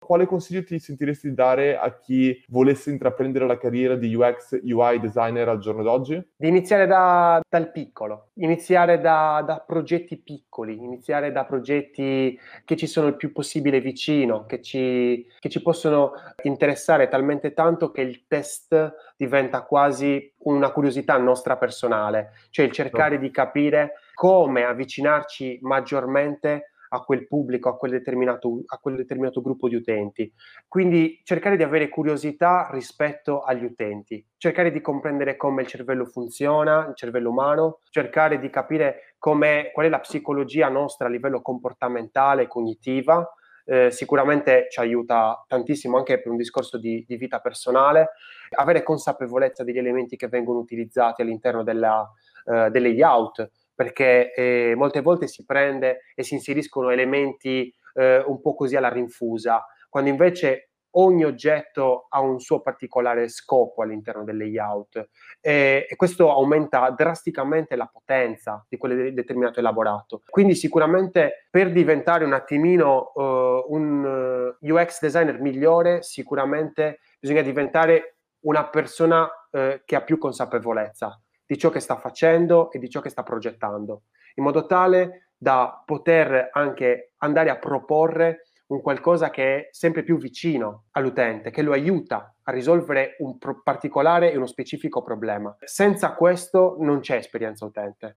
quale consiglio ti sentiresti dare a chi volesse intraprendere la carriera di UX UI designer al giorno d'oggi? Di iniziare da, dal piccolo, iniziare da, da, progetti piccoli, iniziare da progetti che ci sono il più possibile vicino, che ci, che ci possono interessare talmente tanto che il test diventa quasi una curiosità nostra personale, cioè il cercare di capire come avvicinarci maggiormente a quel pubblico, a quel, determinato, a quel determinato gruppo di utenti. Quindi cercare di avere curiosità rispetto agli utenti, cercare di comprendere come il cervello funziona, il cervello umano, cercare di capire qual è la psicologia nostra a livello comportamentale, cognitiva, eh, sicuramente ci aiuta tantissimo anche per un discorso di, di, vita personale, avere consapevolezza degli elementi che vengono utilizzati all'interno della, eh, del layout, perché eh, molte volte si prende e si inseriscono elementi eh, un po' così alla rinfusa, quando invece ogni oggetto ha un suo particolare scopo all'interno del layout e, e questo aumenta drasticamente la potenza di quel determinato elaborato. Quindi sicuramente per diventare un attimino uh, un uh, UX designer migliore, sicuramente bisogna diventare una persona uh, che ha più consapevolezza di ciò che sta facendo e di ciò che sta progettando, in modo tale da poter anche andare a proporre un qualcosa che è sempre più vicino all'utente, che lo aiuta a risolvere un particolare e uno specifico problema. Senza questo non c'è esperienza utente.